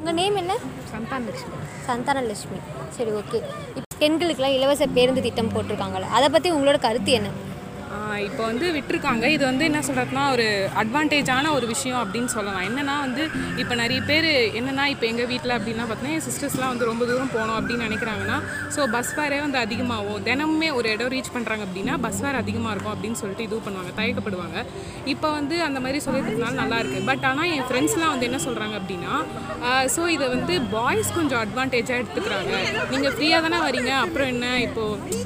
உங்கள் நேம் என்ன? சந்தான லட்சுமி சந்தானலட்சுமி. சரி ஓகே இப்போ பெண்களுக்கெல்லாம் இலவச பேருந்து திட்டம் போட்டிருக்காங்கல்ல அதை பற்றி உங்களோட கருத்து என்ன? இப்போ வந்து விட்டுருக்காங்க. இது வந்து என்ன சொல்கிறதுனா ஒரு அட்வான்டேஜான ஒரு விஷயம் அப்படின்னு சொல்லலாம். என்னன்னா வந்து இப்போ நிறைய பேர் என்னென்னா இப்போ எங்கள் வீட்டில் அப்படின்னா பார்த்தீங்கன்னா என் சிஸ்டர்ஸ்லாம் வந்து ரொம்ப தூரம் போகணும் அப்படின்னு நினைக்கிறாங்கன்னா ஸோ பஸ் வேறே வந்து அதிகமாகும். தினமுமே ஒரு இடம் ரீச் பண்ணுறாங்க அப்படின்னா பஸ் வேறு அதிகமாக இருக்கும் அப்படின்னு சொல்லிட்டு இது பண்ணுவாங்க தயக்கப்படுவாங்க. இப்போ வந்து அந்த மாதிரி சொல்லியிருக்கிறதுனால நல்லாயிருக்கு பட் ஆனால் என் ஃப்ரெண்ட்ஸ்லாம் வந்து என்ன சொல்கிறாங்க அப்படின்னா ஸோ இதை வந்து பாய்ஸ் கொஞ்சம் அட்வான்டேஜாக எடுத்துக்கிறாங்க. நீங்கள் ஃப்ரீயாக தானே வரீங்க அப்புறம் என்ன? இப்போது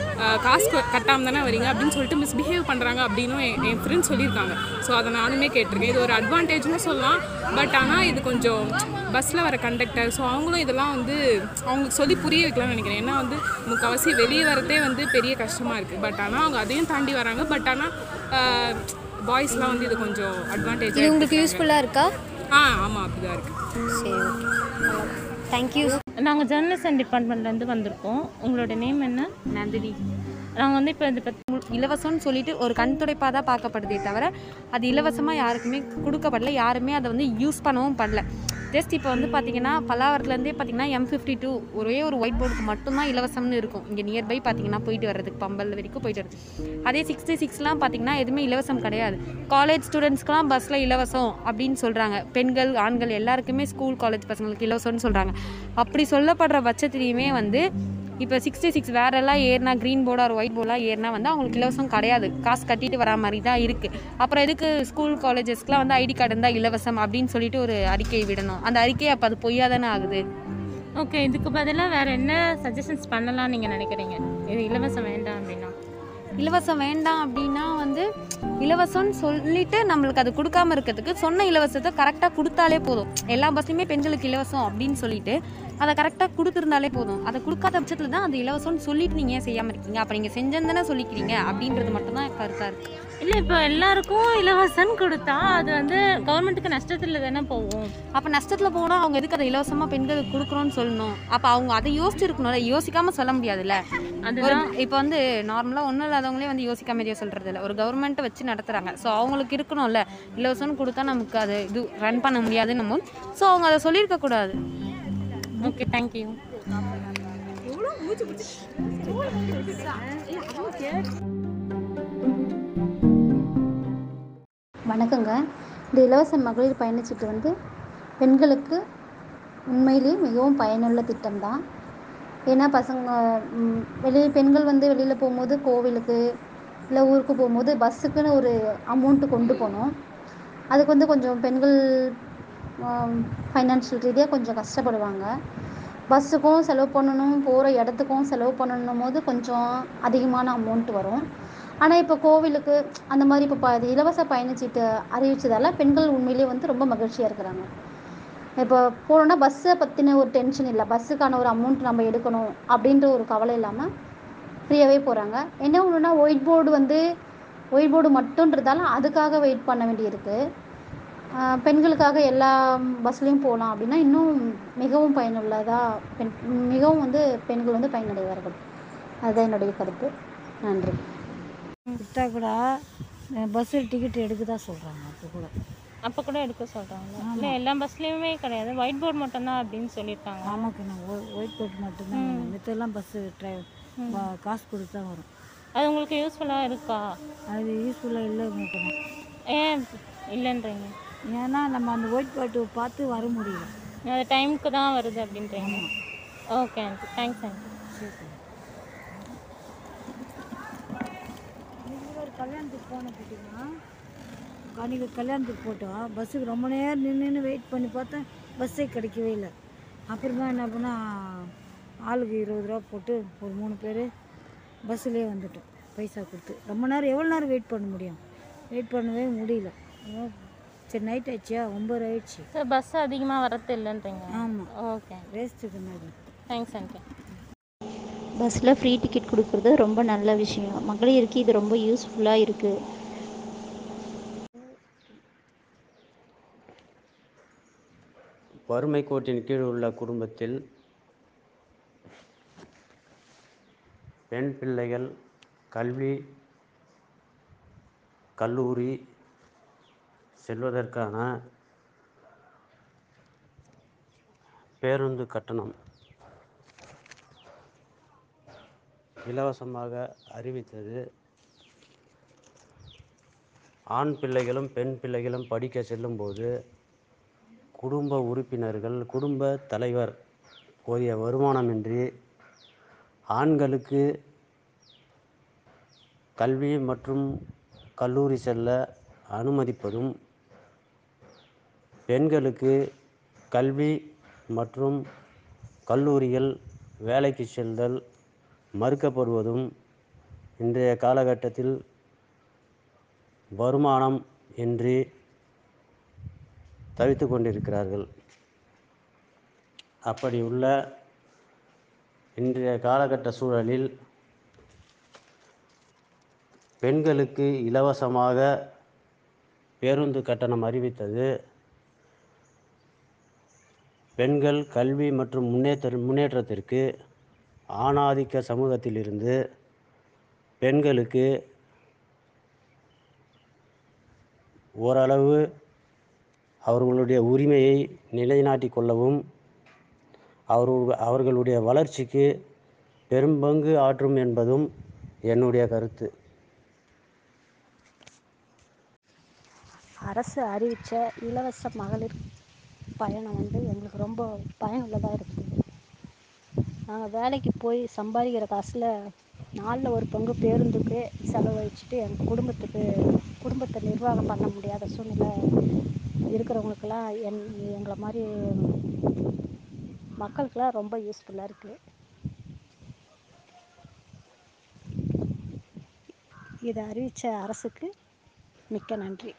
காசு கட்டாமல் தானே வரீங்க அப்படின்னு சொல்லிட்டு மிஸ்பிஹேவ் பண்ணுறாங்க அப்படின்னும் என் என் ஃப்ரெண்ட்ஸ் சொல்லியிருக்காங்க. ஸோ அதை நானுமே கேட்டிருக்கேன். இது ஒரு அட்வான்டேஜ்னு சொல்லலாம். பட் ஆனால் இது கொஞ்சம் பஸ்ஸில் வர கண்டக்டர் ஸோ அவங்களும் இதெல்லாம் வந்து அவங்களுக்கு சொல்லி புரிய வைக்கலாம்னு நினைக்கிறேன். ஏன்னா வந்து முக்கால்வாசி வெளியே வரதே வந்து பெரிய கஷ்டமாக இருக்குது பட் ஆனால் அவங்க அதையும் தாண்டி வராங்க. பட் ஆனால் பாய்ஸ்லாம் வந்து இது கொஞ்சம் இது அட்வான்டேஜ் உங்களுக்கு யூஸ்ஃபுல்லாக இருக்கா? ஆ ஆமாம் அப்படிதான் இருக்குது சரி ஓகே தேங்க்யூ நாங்கள் ஜேர்னலிசம் டிபார்ட்மெண்ட்லேருந்து வந்திருக்கோம். உங்களோட நேம் என்ன? நந்தினி. நாங்கள் வந்து இப்போ இந்த இலவசம்னு சொல்லிட்டு ஒரு கண் துடைப்பாக தான் பார்க்கப்படுதே தவிர அது இலவசமாக யாருக்குமே கொடுக்கப்படல. யாருமே அதை வந்து யூஸ் பண்ணவும் பண்ணல ஜஸ்ட் இப்போ வந்து பார்த்தீங்கன்னா பல்லாவரத்துலேருந்தே பார்த்தீங்கன்னா எம் ஃபிஃப்டி டூ ஒரே ஒரு ஒயிட் போர்டுக்கு மட்டும்தான் இலவசம்னு இருக்கும். இங்கே நியர்பை பார்த்தீங்கன்னா போயிட்டு வர்றதுக்கு பம்பல் வரைக்கும் போயிட்டு வருது அதே சிக்ஸ்டி சிக்ஸ்லாம் பார்த்தீங்கன்னா எதுவுமே இலவசம் கிடையாது. காலேஜ் ஸ்டூடெண்ட்ஸ்க்குலாம் பஸ்ஸில் இலவசம் அப்படின்னு சொல்கிறாங்க பெண்கள் ஆண்கள் எல்லாருக்குமே ஸ்கூல் காலேஜ் பசங்களுக்கு இலவசம்னு சொல்கிறாங்க அப்படி சொல்லப்படுற பட்சத்துலேயுமே வந்து இப்போ சிக்ஸ்டி சிக்ஸ் வேறெல்லாம் ஏறினா க்ரீன் போர்டு ஒரு ஒயிட் போர்டெலாம் ஏறினா வந்து அவங்களுக்கு இலவசம் கிடையாது. காசு கட்டிட்டு வரா மாதிரி தான் இருக்குது அப்புறம் எதுக்கு ஸ்கூல் காலேஜஸ்க்குலாம் வந்து ஐடி கார்டு இருந்தால் இலவசம் அப்படின்னு சொல்லிட்டு ஒரு அறிக்கை விடணும். அந்த அறிக்கை அப்போ அது பொய்யா தானே ஆகுது? ஓகே இதுக்கு பதிலாக வேறு என்ன சஜஷன்ஸ் பண்ணலாம்னு நீங்கள் நினைக்கிறீங்க? இது இலவசம் வேண்டாம் இலவசம் வேண்டாம் அப்படின்னா வந்து இலவசம்னு சொல்லிட்டு நம்மளுக்கு அது கொடுக்காம இருக்கிறதுக்கு சொன்ன இலவசத்தை கரெக்டாக கொடுத்தாலே போதும். எல்லா பஸ்லையுமே பெண்களுக்கு இலவசம் அப்படின்னு சொல்லிட்டு அதை கரெக்டாக கொடுத்துருந்தாலே போதும். அதை கொடுக்காத பட்சத்தில் தான் அது இலவசம்னு சொல்லிட்டு நீங்கள் ஏன் செய்யாமல் இருக்கீங்க? அப்போ நீங்கள் செஞ்சந்தானே சொல்லிக்கிறீங்க? அப்படின்றது மட்டும்தான் கருத்தாக இருக்குது இல்லை இப்போ எல்லாருக்கும் இலவசம்னு கொடுத்தா அது வந்து கவர்மெண்ட்டுக்கு நஷ்டத்தில் தானே போகும். அப்போ நஷ்டத்தில் போனால் அவங்க எதுக்கு அதை இலவசமாக பெண்களுக்கு கொடுக்குறோன்னு சொல்லணும்? அப்போ அவங்க அதை யோசிச்சிருக்கணும்ல யோசிக்காமல் சொல்ல முடியாதுல்ல? ஒரு அதுதான் இப்போ வந்து நார்மலாக ஒன்றும் இல்லாதவங்களே வந்து யோசிக்காம எதையோ சொல்கிறது இல்லை. ஒரு கவர்மெண்ட்டை வச்சு நடத்துகிறாங்க ஸோ அவங்களுக்கு இருக்கணும்ல. இலவசம்னு கொடுத்தா நமக்கு அது இது ரன் பண்ண முடியாதுன்னு நம்ம ஸோ அவங்க அதை சொல்லியிருக்க கூடாது. ஓகே தேங்க்யூ வணக்கங்க இந்த இலவச மகளிர் பயணச்சீட்டு வந்து பெண்களுக்கு உண்மையிலேயே மிகவும் பயனுள்ள திட்டம்தான். ஏன்னா பசங்க வெளியில் வெளியே பெண்கள் வந்து வெளியில் போகும்போது கோவிலுக்கு இல்லை ஊருக்கு போகும்போது பஸ்ஸுக்குன்னு ஒரு அமௌண்ட்டு கொண்டு போகணும். அதுக்கு வந்து கொஞ்சம் பெண்கள் ஃபைனான்ஷியல் ரீதியாக கொஞ்சம் கஷ்டப்படுவாங்க. பஸ்ஸுக்கும் செலவு பண்ணணும் போகிற இடத்துக்கும் செலவு பண்ணணும் போது கொஞ்சம் அதிகமான அமௌண்ட் வரும். ஆனால் இப்போ கோவிலுக்கு அந்த மாதிரி இப்போ ப இது இலவச பயணச்சீட்டு அறிவிச்சதால பெண்கள் உண்மையிலேயே வந்து ரொம்ப மகிழ்ச்சியாக இருக்கிறாங்க. இப்போ போனோன்னா பஸ்ஸை பற்றின ஒரு டென்ஷன் இல்லை. பஸ்ஸுக்கான ஒரு அமௌண்ட் நம்ம எடுக்கணும் அப்படின்ற ஒரு கவலை இல்லாமல் ஃப்ரீயாகவே போகிறாங்க என்ன ஒன்றுனா ஒயிட் போர்டு வந்து ஒயிட் போர்டு மட்டுன்றதால அதுக்காக வெயிட் பண்ண வேண்டியிருக்கு. பெண்களுக்காக எல்லா பஸ்லேயும் போகலாம் அப்படின்னா இன்னும் மிகவும் பயனுள்ளதாக பெண் மிகவும் வந்து பெண்கள் வந்து பயனடைவார்கள். அதுதான் என்னுடைய கருத்து. நன்றி. விட்டா கூட பஸ்ஸில் டிக்கெட் எடுக்க தான் சொல்கிறாங்க அப்போ கூட. அப்போ கூட எடுக்க சொல்கிறாங்க இல்லை எல்லா பஸ்லேயுமே கிடையாது. ஒயிட் போர்டு மட்டும்தான் அப்படின்னு சொல்லியிருக்காங்க. ஆமாக்கு நான் ஒயிட் போர்ட் மட்டும்தான் மித்தெல்லாம் பஸ்ஸு ட்ரை காசு கொடுத்து தான் வரும். அது உங்களுக்கு யூஸ்ஃபுல்லாக இருக்கா? அது யூஸ்ஃபுல்லாக இல்லை நினைக்கிறேன் ஏன் இல்லைன்றீங்க? ஏன்னா நம்ம அந்த ஒயிட் போர்ட்டு பார்த்து வர முடியல. அது டைமுக்கு தான் வருது அப்படின்றீங்க. ஓகே தேங்க்ஸ் ஆண்டி நீங்கள் ஒரு கல்யாணத்துக்கு போன பார்த்தீங்கன்னா அன்றைக்கி கல்யாணத்துக்கு போட்டோம். பஸ்ஸுக்கு ரொம்ப நேரம் நின்று நின்று வெயிட் பண்ணி பார்த்தேன் பஸ்ஸே கிடைக்கவே இல்லை. அப்புறம் என்ன பண்ணால் ஆளுக்கு இருபது ரூபா போட்டு ஒரு மூணு பேர் பஸ்ஸுலேயே வந்துட்டோம். பைசா கொடுத்து. ரொம்ப நேரம் எவ்வளோ நேரம் வெயிட் பண்ண முடியும்? வெயிட் பண்ணவே முடியல. சரி நைட் ஆயிடுச்சியா? ஒம்பது ஆயிடுச்சு. சார் பஸ் அதிகமாக வரது இல்லைன்றீங்க? ஆமாம் ஓகே வேஸ்ட்டுக்கு மாதிரி தேங்க்ஸ் ஆண்டி பஸ்ஸில் ஃப்ரீ டிக்கெட் கொடுக்குறது ரொம்ப நல்ல விஷயம். மகளிருக்கு இது ரொம்ப யூஸ்ஃபுல்லாக இருக்குது வறுமை கோட்டின் கீழ் உள்ள குடும்பத்தில் பெண் பிள்ளைகள் கல்வி கல்லூரி செல்வதற்கான பேருந்து கட்டணம். இலவசமாக அறிவித்தது. ஆண் பிள்ளைகளும் பெண் பிள்ளைகளும் படிக்க செல்லும்போது குடும்ப உறுப்பினர்கள் குடும்ப தலைவர் போதிய வருமானமின்றி ஆண்களுக்கு கல்வி மற்றும் கல்லூரி செல்ல அனுமதிப்பதும் பெண்களுக்கு கல்வி மற்றும் கல்லூரியில் வேலைக்கு செல்தல் மறுக்கப்படுவதும் இன்றைய காலகட்டத்தில் வருமானம் இன்றி தவித்து கொண்டிருக்கிறார்கள். அப்படி உள்ள இன்றைய காலகட்ட சூழலில் பெண்களுக்கு இலவசமாக பேருந்து கட்டணம் அறிவித்தது. பெண்கள் கல்வி மற்றும் முன்னேற்ற முன்னேற்றத்திற்கு ஆணாதிக்க சமூகத்திலிருந்து பெண்களுக்கு ஓரளவு அவர்களுடைய உரிமையை நிலைநாட்டி கொள்ளவும் அவர்கள் அவர்களுடைய வளர்ச்சிக்கு பெரும்பங்கு ஆற்றும் என்பதும் என்னுடைய கருத்து. அரசு அறிவித்த இலவச மகளிர் பயணம் வந்து எங்களுக்கு ரொம்ப பயனுள்ளதாக இருக்குது. நாங்கள் வேலைக்கு போய் சம்பாதிக்கிற காசில் நாலில் ஒரு பங்கு பேருந்துக்கு செலவழிச்சிட்டு எங்கள் குடும்பத்துக்கு குடும்பத்தை நிர்வாகம் பண்ண முடியாத சூழ்நிலை இருக்கிறவங்களுக்குலாம் என் எங்களை மாதிரி மக்களுக்கெலாம் ரொம்ப யூஸ்ஃபுல்லாக இருக்குது இதை அறிவித்த அரசுக்கு மிக்க நன்றி.